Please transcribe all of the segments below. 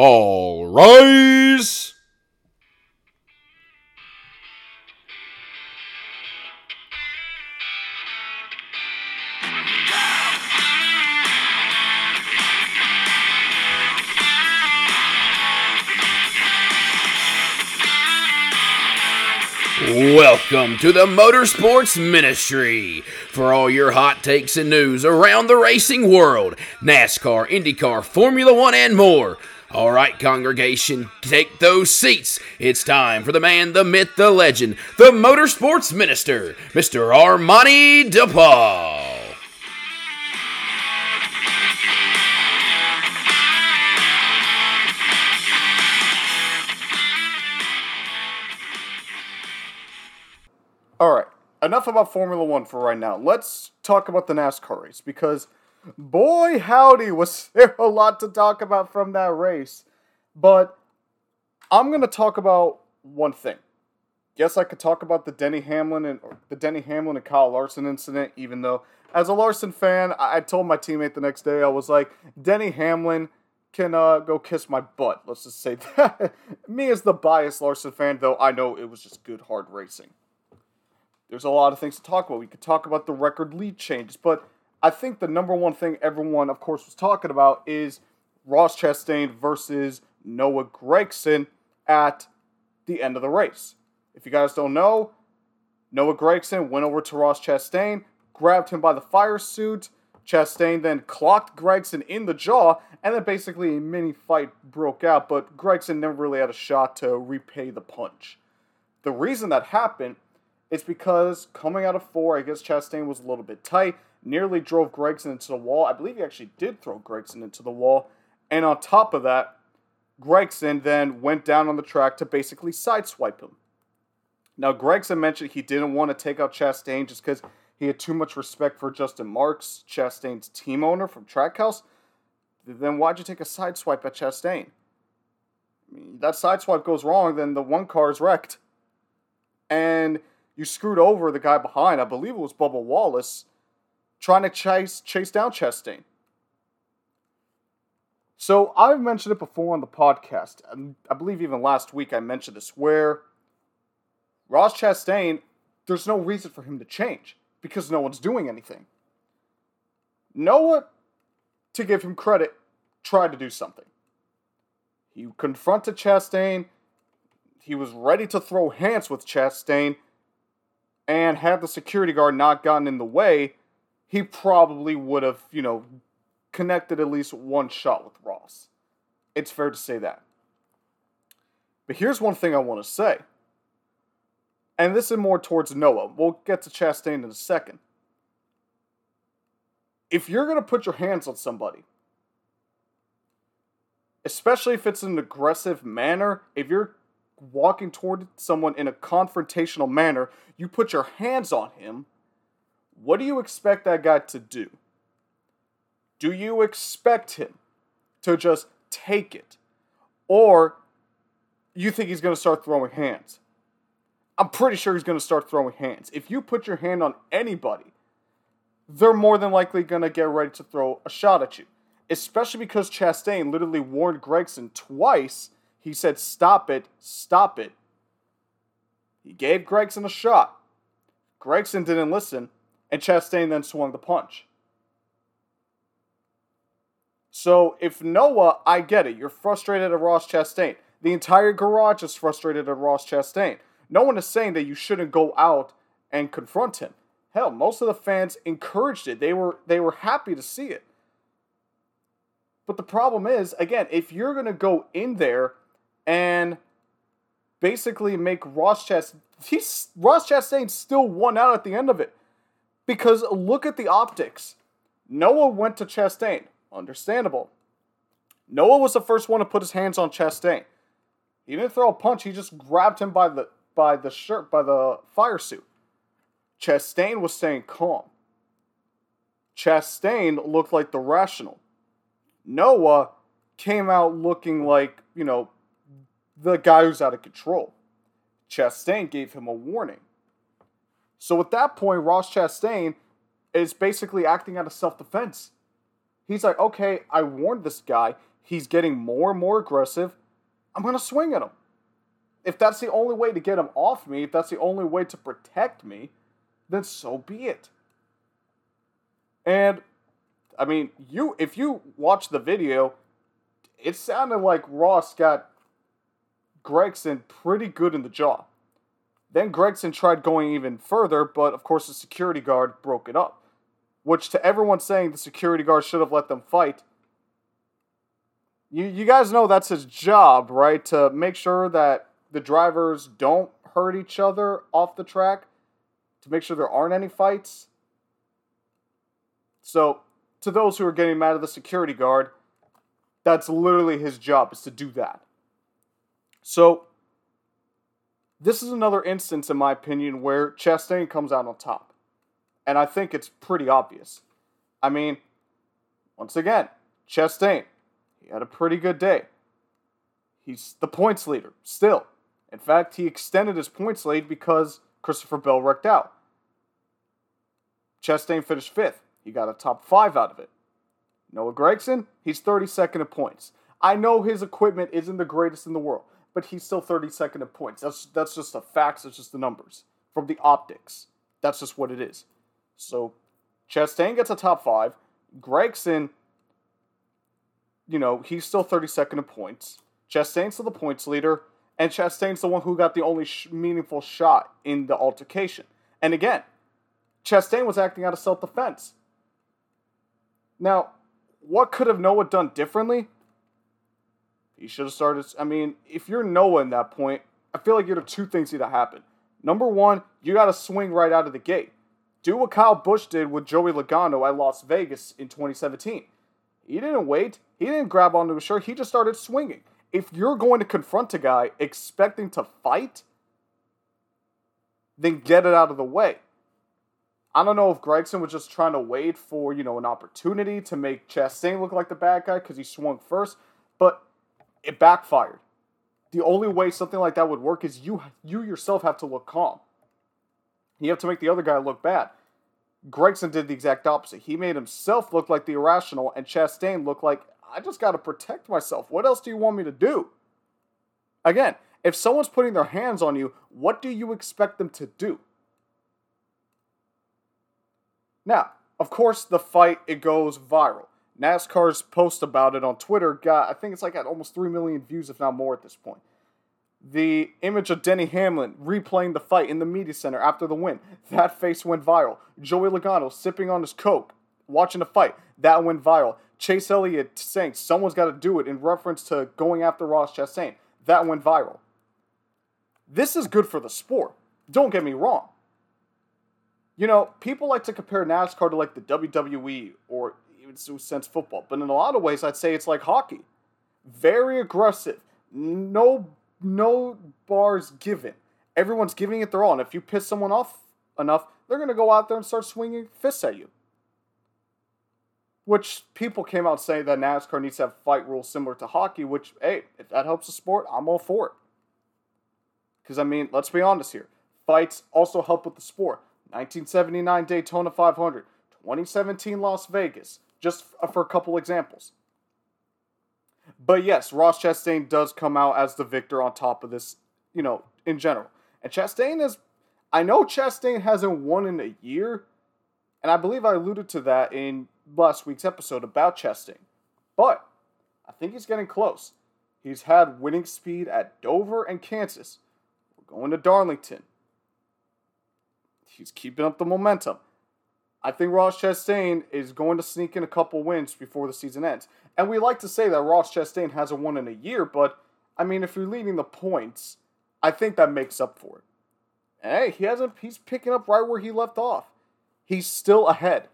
All rise. Welcome to the Motorsports Ministry for all your hot takes and news around the racing world NASCAR, IndyCar, Formula One, and more. All right, congregation, take those seats. It's time for the man, the myth, the legend, the Motorsports Minister, Mr. Armany DePaul. All right, enough about Formula One for right now. Let's talk about the NASCAR race because, boy, howdy, was there a lot to talk about from that race. But I'm gonna talk about one thing. Yes, I could talk about the Denny Hamlin and the Denny Hamlin and Kyle Larson incident, even though, as a Larson fan, I, I told my teammate the next day, I was like, Denny Hamlin can uh, go kiss my butt. Let's just say that. Me as the biased Larson fan, though, I know it was just good hard racing there's a lot of things to talk about. We could talk about the record lead changes, but I think the number one thing everyone, of course, was talking about is Ross Chastain versus Noah Gragson at the end of the race. If you guys don't know, Noah Gragson went over to Ross Chastain, grabbed him by the fire suit. Chastain then clocked Gragson in the jaw, and then basically a mini fight broke out, but Gragson never really had a shot to repay the punch. The reason that happened is because coming out of four, I guess Chastain was a little bit tight, nearly drove Gragson into the wall. I believe he actually did throw Gragson into the wall. And on top of that, Gragson then went down on the track to basically sideswipe him. Now, Gragson mentioned he didn't want to take out Chastain just because he had too much respect for Justin Marks, Chastain's team owner from Trackhouse. Then why'd you take a sideswipe at Chastain? I mean, that sideswipe goes wrong, then the one car is wrecked. And you screwed over the guy behind. I believe it was Bubba Wallace trying to chase chase down Chastain. So I've mentioned it before on the podcast, I believe even last week I mentioned this, where Ross Chastain, there's no reason for him to change because no one's doing anything. Noah, to give him credit, tried to do something. He confronted Chastain. He was ready to throw hands with Chastain and had the security guard not gotten in the way, he probably would have, you know, connected at least one shot with Ross. It's fair to say that. But here's one thing I want to say. And this is more towards Noah. We'll get to Chastain in a second. If you're going to put your hands on somebody, especially if it's an aggressive manner, if you're walking toward someone in a confrontational manner, you put your hands on him, what do you expect that guy to do? Do you expect him to just take it? Or you think he's going to start throwing hands? I'm pretty sure he's going to start throwing hands. If you put your hand on anybody, they're more than likely going to get ready to throw a shot at you. Especially because Chastain literally warned Gragson twice he said, Stop it, stop it. He gave Gragson a shot. Gragson didn't listen, and Chastain then swung the punch. So if Noah, I get it, you're frustrated at Ross Chastain. The entire garage is frustrated at Ross Chastain. No one is saying that you shouldn't go out and confront him. Hell, most of the fans encouraged it. They were they were happy to see it. But the problem is, again, if you're gonna go in there and basically make Ross Chastain. He's Ross Chastain still won out at the end of it because look at the optics. Noah went to Chastain, understandable. Noah was the first one to put his hands on Chastain. He didn't throw a punch; he just grabbed him by the by the shirt, by the fire suit. Chastain was staying calm. Chastain looked like the rational. Noah came out looking like, you know, the guy who's out of control. Chastain gave him a warning. So at that point, Ross Chastain is basically acting out of self defense. He's like, okay, I warned this guy. he's getting more and more aggressive, I'm going to swing at him. If that's the only way to get him off me, if that's the only way to protect me, then so be it. And I mean, you if you watch the video, it sounded like Ross got Gragson pretty good in the jaw. Then Gragson tried going even further, but of course the security guard broke it up. Which to everyone saying the security guard should have let them fight, you you guys know that's his job, right? To make sure that the drivers don't hurt each other off the track, to make sure there aren't any fights. So, to those who are getting mad at the security guard, that's literally his job is to do that. So, this is another instance, in my opinion, where Chastain comes out on top. And I think it's pretty obvious. I mean, once again, Chastain, he had a pretty good day. He's the points leader, still. In fact, he extended his points lead because Christopher Bell wrecked out. Chastain finished fifth. He got a top five out of it. Noah Gragson, he's 32nd in points. I know his equipment isn't the greatest in the world, but he's still 32nd in points. That's that's just the facts. It's just the numbers from the optics. That's just what it is. So, Chastain gets a top five. Gragson, you know, he's still 32nd in points. Chastain's still the points leader, and Chastain's the one who got the only sh- meaningful shot in the altercation. And again, Chastain was acting out of self defense. Now, what could have Noah done differently? He should have started. I mean, if you're Noah in that point, I feel like you have two things need to happen. Number one, you got to swing right out of the gate. Do what Kyle Busch did with Joey Logano at Las Vegas in 2017. He didn't wait. He didn't grab onto his shirt. He just started swinging. If you're going to confront a guy expecting to fight, then get it out of the way. I don't know if Gragson was just trying to wait for, you know, an opportunity to make Chastain look like the bad guy because he swung first, but it backfired. The only way something like that would work is you you yourself have to look calm. You have to make the other guy look bad. Gragson did the exact opposite. He made himself look like the irrational, and Chastain look like I just got to protect myself. What else do you want me to do? Again, if someone's putting their hands on you, what do you expect them to do? Now, of course, the fight it goes viral. NASCAR's post about it on Twitter got, I think it's like at almost 3 million views, if not more at this point. The image of Denny Hamlin replaying the fight in the media center after the win, that face went viral. Joey Logano sipping on his Coke, watching the fight, that went viral. Chase Elliott saying someone's got to do it in reference to going after Ross Chastain, that went viral. This is good for the sport. Don't get me wrong. You know, people like to compare NASCAR to like the WWE or sense football, but in a lot of ways, I'd say it's like hockey. Very aggressive. No, no bars given. Everyone's giving it their all, and if you piss someone off enough, they're gonna go out there and start swinging fists at you. Which people came out saying that NASCAR needs to have fight rules similar to hockey. Which, hey, if that helps the sport, I'm all for it. Because I mean, let's be honest here. Fights also help with the sport 1979 Daytona 500, 2017 Las Vegas, just for a couple examples. But yes, Ross Chastain does come out as the victor on top of this, you know, in general. And Chastain is, I know Chastain hasn't won in a year, and I believe I alluded to that in last week's episode about Chastain. But I think he's getting close. He's had winning speed at Dover and Kansas. We're going to Darlington he's keeping up the momentum. I think Ross Chastain is going to sneak in a couple wins before the season ends. And we like to say that Ross Chastain hasn't won in a year, but I mean, if you're leading the points, I think that makes up for it. hey, he hasn't. He's picking up right where he left off. He's still ahead.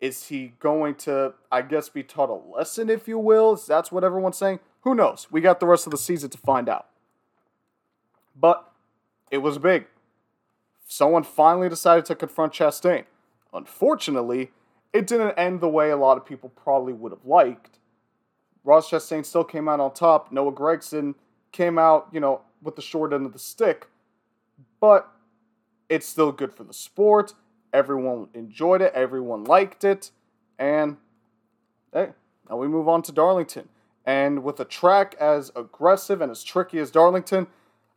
Is he going to, I guess, be taught a lesson, if you will? Is That's what everyone's saying. Who knows? We got the rest of the season to find out. But it was big someone finally decided to confront Chastain. Unfortunately, it didn't end the way a lot of people probably would have liked. Ross Chastain still came out on top. Noah Gragson came out, you know, with the short end of the stick. But it's still good for the sport. Everyone enjoyed it. Everyone liked it. And hey, Now we move on to Darlington. And with a track as aggressive and as tricky as Darlington,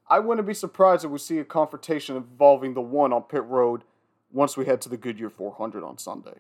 I wouldn't be surprised if we see a confrontation involving the one on pit road once we head to the Goodyear 400 on Sunday.